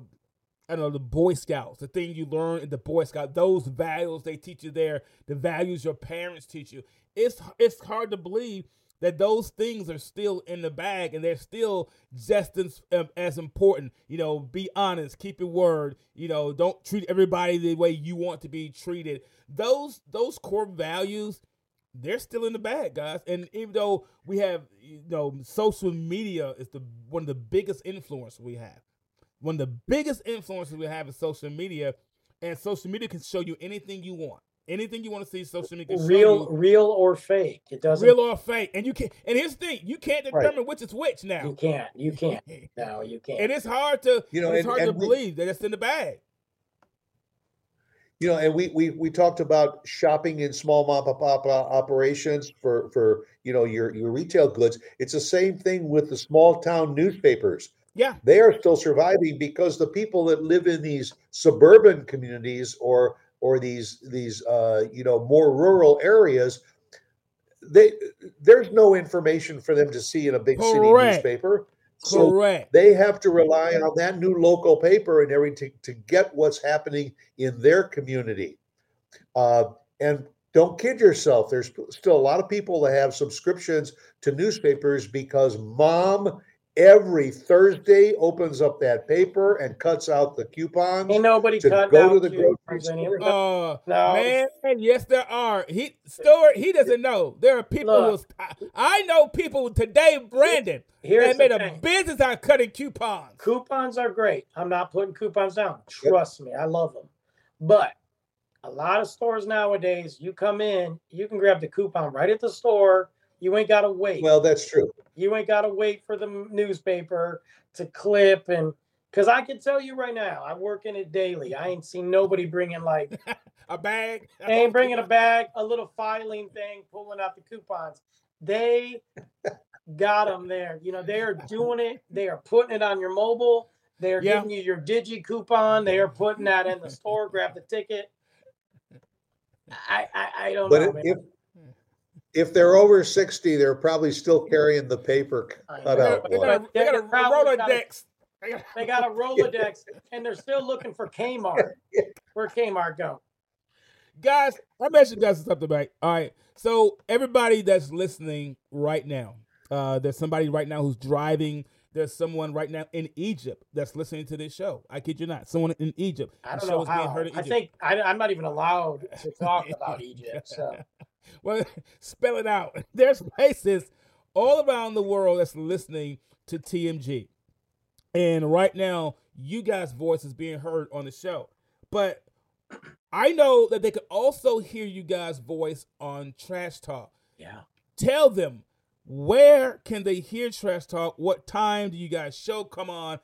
I don't know the Boy Scouts, the thing you learn in the Boy Scout, those values they teach you there, the values your parents teach you. It's it's hard to believe that those things are still in the bag and they're still just as, um, as important. You know, be honest, keep your word. You know, don't treat everybody the way you want to be treated. Those those core values, they're still in the bag, guys. And even though we have, you know, social media is the one of the biggest influence we have. One of the biggest influences we have is social media, and social media can show you anything you want. Anything you want to see, social media can show Real, you real or fake. It doesn't. real or fake. And you can not and here's the thing, you can't Right. determine which is which now. you can't. You can't. No, you can't. And it's hard to You know, it's and- hard to we- believe that it's in the bag. You know and we we we talked about shopping in small mom and pop operations for for you know your your retail goods. It's the same thing with the small town newspapers. Yeah. they are still surviving because the people that live in these suburban communities or or these these uh you know more rural areas they there's no information for them to see in a big city Correct. so they have to rely on that new local paper and everything to get what's happening in their community. Uh, and don't kid yourself. There's still a lot of people that have subscriptions to newspapers because mom every Thursday opens up that paper and cuts out the coupons. Ain't nobody to cutting go to out the coupons grocery anymore. Uh No. man, yes there are. He Stuart, he doesn't know. There are people Look. who I, I know people today, Brandon, Here's that made the a thing. business out of cutting coupons. Coupons are great. I'm not putting coupons down. Trust me, I love them. But a lot of stores nowadays, you come in, you can grab the coupon right at the store. You ain't got to wait. well, that's true. you ain't got to wait for the newspaper to clip and because I can tell you right now, I work in it daily. I ain't seen nobody bringing like A bag. they ain't bringing a bag, a little filing thing, pulling out the coupons. They got them there. You know, they are doing it. They are putting it on your mobile. They are Yeah. giving you your digi coupon. They are putting that in the store. Grab the ticket. I I, I don't But know, if, man. If if they're over 60, they're probably still carrying the paper I cut out. They got a, they got a They're got a- Rolodex. They got- a Rolodex, and they're still looking for Kmart. Where Kmart go? guys, I mentioned guys something right. All right. So everybody that's listening right now, uh, there's somebody right now who's driving. There's someone right now in Egypt that's listening to this show. I kid you not. Someone in Egypt. I don't know is being how. heard I Egypt. think I, I'm not even allowed to talk about Egypt. So Well, spell it out. There's places all around the world that's listening to TMG. And right now, you guys' voice is being heard on the show. But I know that they could also hear you guys' voice on Trash Talk. yeah, Tell them where can they hear Trash Talk? What time do you guys show come on?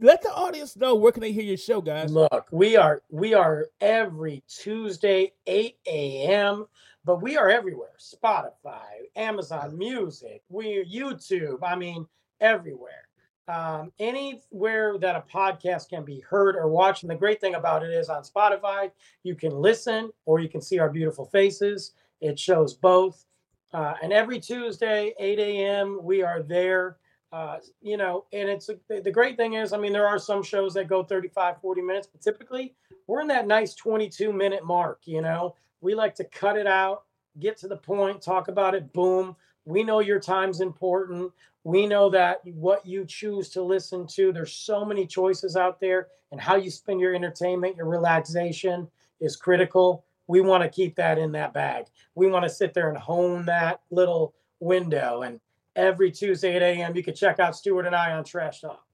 Let the audience know where can they hear your show, guys. look, we are we are every Tuesday 8 a.m. But we are everywhere: Spotify, Amazon Music, we're YouTube. I mean, everywhere. Um, anywhere that a podcast can be heard or watched. And the great thing about it is on Spotify, you can listen or you can see our beautiful faces. It shows both. Uh, and every Tuesday, 8 a.m., we are there. Uh, you know, and it's the the great thing is, I mean, there are some shows that go 35, 40 minutes, but typically we're in that nice 22 minute mark. You know, we like to cut it out, get to the point, talk about it, boom. We know your time's important. We know that what you choose to listen to, there's so many choices out there, and how you spend your entertainment, your relaxation is critical. We want to keep that in that bag. We want to sit there and hone that little window. And every Tuesday at 8 a.m., you can check out Stuart and I on Trash Talk.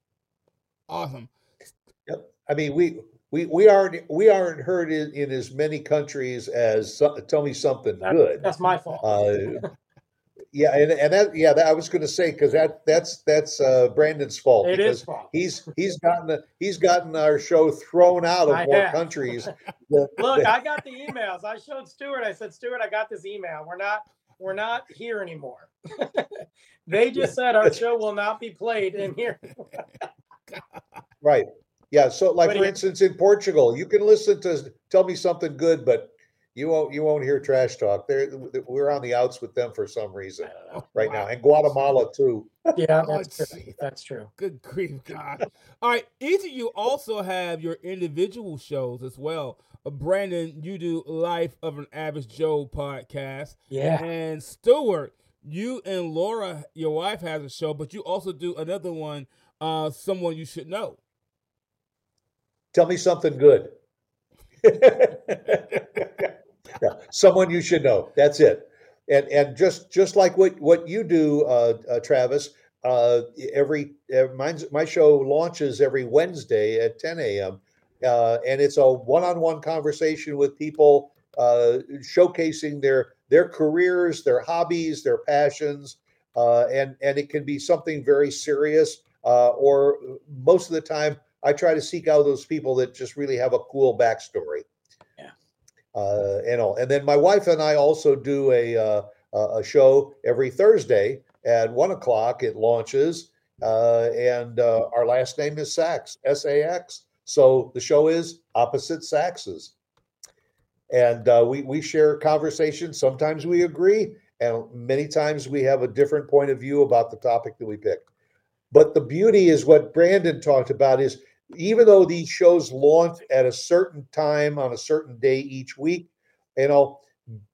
Awesome. Yep. I mean, we we we aren't we aren't heard in, in as many countries as so- tell me something good. That's my fault. Uh, Yeah, and, and that yeah, that, I was going to say because that that's that's uh, Brandon's fault. It is fault. He's he's gotten the, he's gotten our show thrown out of I more have. countries. Look, I got the emails. I showed Stuart. I said, Stuart, I got this email. We're not we're not here anymore. they just said our show will not be played in here. right. Yeah. So, like But for instance, in Portugal, you can listen to "Tell Me Something Good," but you won't you won't hear trash talk. There, we're on the outs with them for some reason I don't know. right Wow. now, and Guatemala too. Yeah, that's true. That's true. Good grief, God. All right, each of you also have your individual shows as well. Uh, Brandon, you do Life of an Average Joe podcast. Yeah. And Stuart, you and Laura, your wife, has a show, but you also do another one, uh, Someone You Should Know. Tell me something good. yeah, someone you should know. That's it. And and just just like what what you do, uh, uh, Travis. Uh, every uh, mine's, my show launches every Wednesday at 10 a.m. Uh, and it's a one-on-one conversation with people uh, showcasing their their careers, their hobbies, their passions, and and it can be something very serious, or most of the time I try to seek out those people that just really have a cool backstory. Yeah. Uh, and all. And then my wife and I also do a uh, a show every Thursday at one o'clock. It launches, uh, and uh, our last name is Sax, S A X. So the show is Opposite Saxes, and uh, we we share conversations. Sometimes we agree, and many times we have a different point of view about the topic that we pick. But the beauty is what Brandon talked about is even though these shows launch at a certain time on a certain day each week, you know,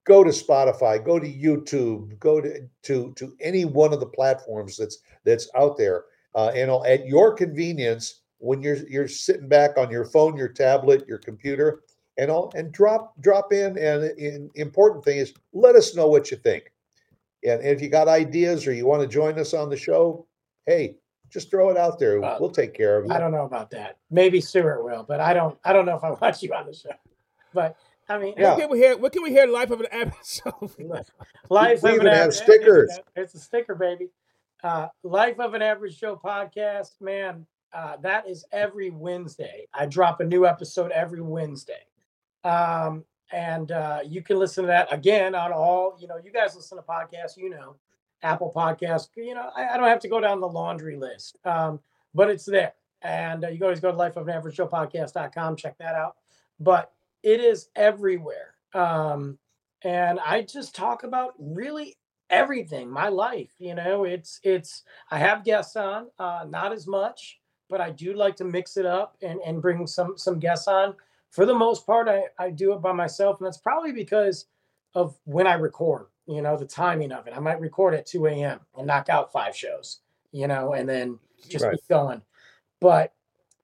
go to Spotify, go to YouTube, go to to to any one of the platforms that's that's out there, uh, you know, at your convenience when you're you're sitting back on your phone, your tablet, your computer, and all, and drop drop in. And an important thing is let us know what you think. And if you got ideas or you want to join us on the show, hey, just throw it out there. Uh, we'll take care of it. I don't know about that. Maybe Stuart will, but I don't. I don't know if I want you on the show. But I mean, Yeah. What can we hear? What can we hear? Life of an Average Joe. Life We of even an have Average- stickers. It's a sticker, baby. Uh, Life of an Average Joe podcast, man. Uh, that is every Wednesday. I drop a new episode every Wednesday, um, and uh, you can listen to that again on all. You know, you guys listen to podcasts. You know, Apple Podcasts. You know, I, I don't have to go down the laundry list, um, but it's there. And uh, you can always go to Life of Average Joe podcast.com. Check that out. But it is everywhere. Um, and I just talk about really everything, my life. You know, it's it's I have guests on, uh, not as much, but I do like to mix it up and and bring some some guests on. For the most part, I I do it by myself, and that's probably because of when I record. You know, the timing of it. I might record at 2 a.m. and knock out five shows. You know, and then just Right. keep going. But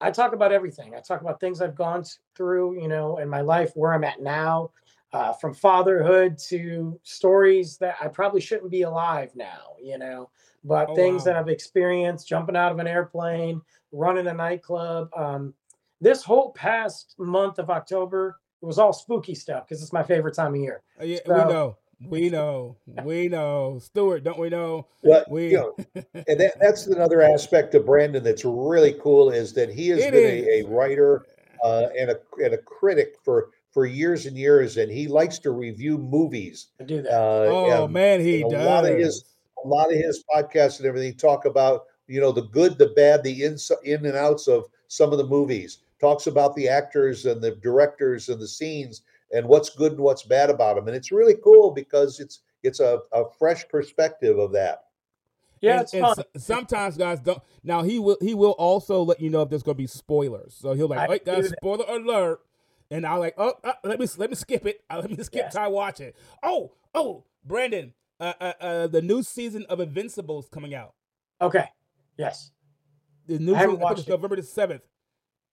I talk about everything. I talk about things I've gone through, you know, in my life, where I'm at now, uh, from fatherhood to stories that I probably shouldn't be alive now, you know, but Oh, things that. I've experienced, jumping out of an airplane, running a nightclub. Um, this whole past month of October, it was all spooky stuff because it's my favorite time of year. Uh, yeah, So- we know. We know. We know. Stuart, don't we know? Well, We you know, and that, that's another aspect of Brandon that's really cool is that he has It been a, a writer uh, and a and a critic for for years and years, and he likes to review movies. I do that. Uh, oh and man, he a does. lot of his a lot of his podcasts and everything talk about you know the good, the bad, the ins in and outs of some of the movies. Talks about the actors and the directors and the scenes and what's good and what's bad about them, and it's really cool because it's it's a, a fresh perspective of that. yeah, and, it's and fun. so- sometimes guys don't. Now he will. He will also let you know if there's going to be spoilers. So he'll like, I "Wait, guys, spoiler alert!" And I like, "Oh, uh, let me let me skip it. Let me skip Yes. till I watch it." Oh, oh, Brandon, uh, uh, uh, the new season of Invincibles coming out. Okay. Yes. The new I season watched it's it. November the seventh.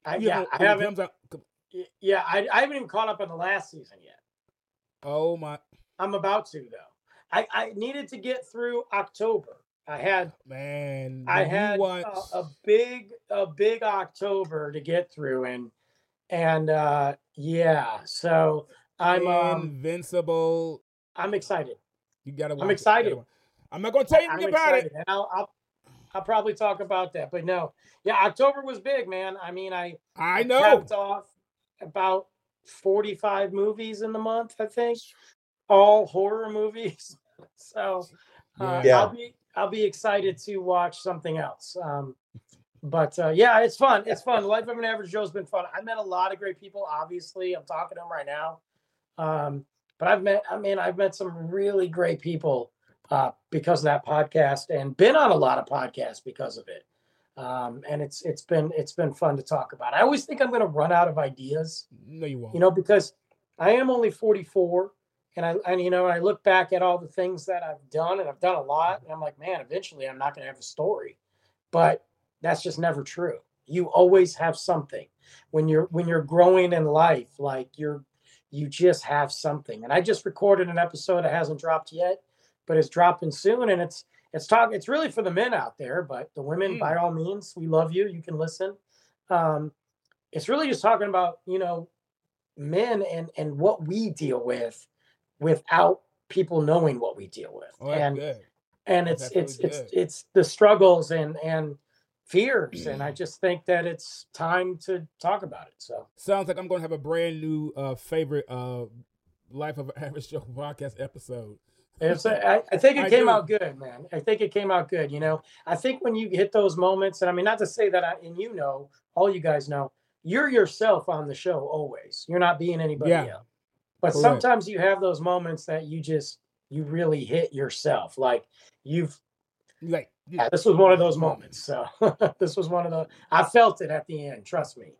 I, yeah, I haven't. y- Yeah, I, I haven't even caught up on the last season yet. Oh my I'm about to though. I, I needed to get through October. I had man! I had watch- a, a big a big October to get through and and uh yeah, so I'm um Invincible. I'm excited. You gotta. I'm excited. gotta I'm not gonna tell you anything about it. I'll, I'll I'll probably talk about that. But no, yeah, October was big, man. I mean, I I know. off about 45 movies in the month, I think, all horror movies. So uh, Yeah. I'll be I'll be excited to watch something else. Um, but uh, yeah, it's fun. It's fun. Life of an Average Joe's been fun. I met a lot of great people. Obviously, I'm talking to them right now. Um, but I've met, I mean, I've met some really great people uh, because of that podcast, and been on a lot of podcasts because of it. Um, and it's it's been it's been fun to talk about. I always think I'm going to run out of ideas No, you won't. you know, because I am only 44 and I, and you know, I look back at all the things that I've done and I've done a lot and I'm like, man, eventually I'm not going to have a story, but that's just never true. You always have something when you're, when you're growing in life, like you're, you just have something. And I just recorded an episode that hasn't dropped yet, but it's dropping soon. And it's, it's talk, it's really for the men out there, but the women, Mm. by all means, we love you. You can listen. Um, it's really just talking about, you know, men and and what we deal with without people knowing what we deal with Oh, and good. and That's it's really it's it's it's the struggles and and fears and i just think that it's time to talk about it so Sounds like I'm gonna have a brand new uh favorite uh Life of an Average Joe podcast episode. It's I, I think it I came do. out good man i think it came out good you know i think when you hit those moments and i mean not to say that i and you know all you guys know you're yourself on the show always you're not being anybody Yeah. else but Correct. sometimes you have those moments that you just you really hit yourself like you've Like yeah, this was one of those moments. So this was one of the I felt it at the end. Trust me.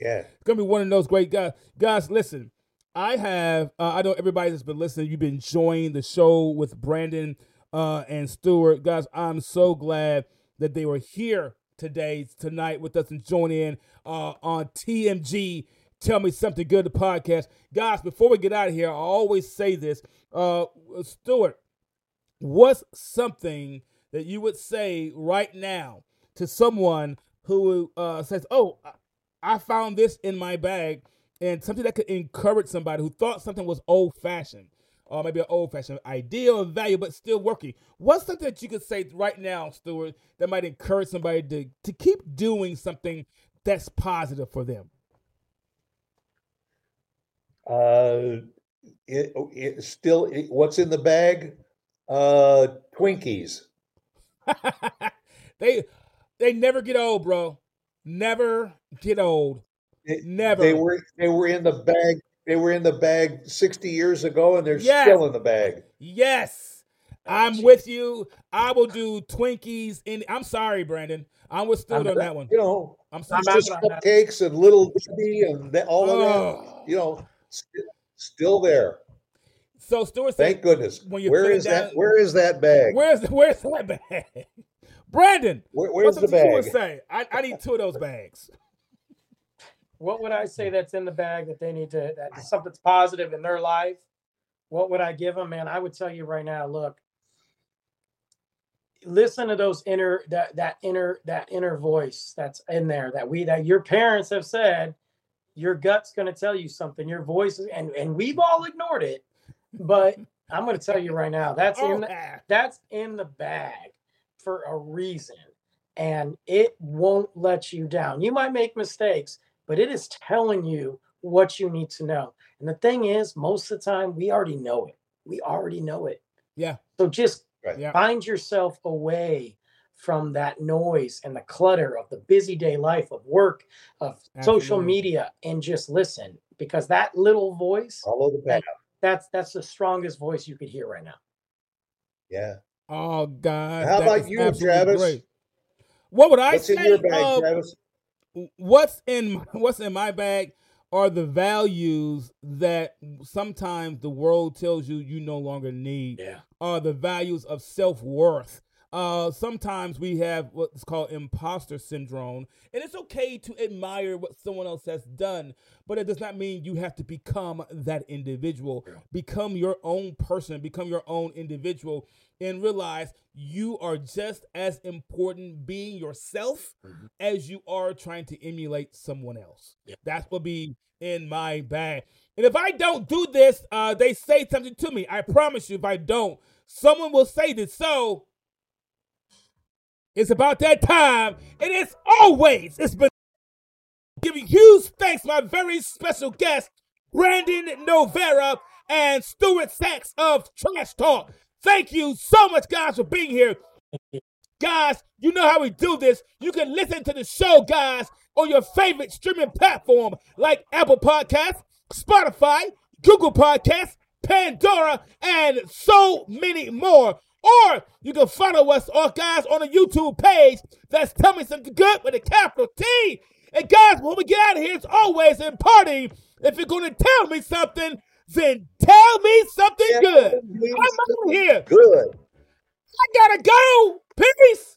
Yeah. It's gonna be one of those great guys. Guys, listen. I have. Uh, I know everybody that's been listening. You've been enjoying the show with Brandon uh, and Stuart. Guys, I'm so glad that they were here today, tonight, with us and join in uh, on TMG. Tell me something good. The podcast, guys. Before we get out of here, I always say this. Uh, Stuart, what's something that you would say right now to someone who uh, says, "Oh, I found this in my bag," and something that could encourage somebody who thought something was old-fashioned, or maybe an old-fashioned idea or value, but still working. What's something that you could say right now, Stuart, that might encourage somebody to to keep doing something that's positive for them? Uh, it, it still, it, what's in the bag? Uh, Twinkies. they they never get old, bro. Never get old. They- Never. They were they were in the bag. They were in the bag 60 years ago, and they're Yes. still in the bag. Yes, oh, I'm with you. I will do Twinkies. In I'm sorry, Brandon. I'm with Stuart on that one. You know, I'm sorry. Just out on that. cupcakes and little Debbie and that, all of that. Oh. You know, st- still there. So Stuart said, Thank goodness. when you're Where that? Where is that bag? "Where's where's that bag?" Brandon, Where, what's where's the something you would bag? say? I, I need two of those bags. What would I say that's in the bag that they need to that something's positive in their life? What would I give them, man? I would tell you right now, look, listen to those inner that that inner that inner voice that's in there that we that your parents have said your gut's going to tell you something your voice is, and and we've all ignored it but i'm going to tell you right now that's Oh, in the, ah. that's in the bag for a reason and it won't let you down you might make mistakes but it is telling you what you need to know and the thing is most of the time we already know it we already know it Yeah. so just Right. Yeah. find yourself away from that noise and the clutter of the busy day life of work of social media and just listen because that little voice Follow the path. that's that's the strongest voice you could hear right now Yeah. Oh God. How about you, Travis? great. What would I What's say? in your bag, Uh, Travis? What's in what's in my bag are the values that sometimes the world tells you you no longer need yeah. are the values of self-worth uh, sometimes we have what's called imposter syndrome, and it's okay to admire what someone else has done, but it does not mean you have to become that individual. Become your own person, become your own individual, and realize you are just as important being yourself Mhm. as you are trying to emulate someone else. Yeah. That's what be in my bag. And if I don't do this, uh, they say something to me. I promise you, if I don't, someone will say this. So it's about that time. And it's always, it's been giving huge thanks my very special guest, Brandon Novara and Stuart Sax of Trash Talk. Thank you so much, guys, for being here. Guys, you know how we do this. You can listen to the show, guys, on your favorite streaming platform like Apple Podcasts, Spotify, Google Podcasts, Pandora, and so many more. Or you can follow us, or guys, on the YouTube page. That's Tell Me Something Good with a capital T. And guys, when we get out of here, it's always in party. If you're going to tell me something, then tell me something good. I'm out of here. Good. I gotta go. Peace.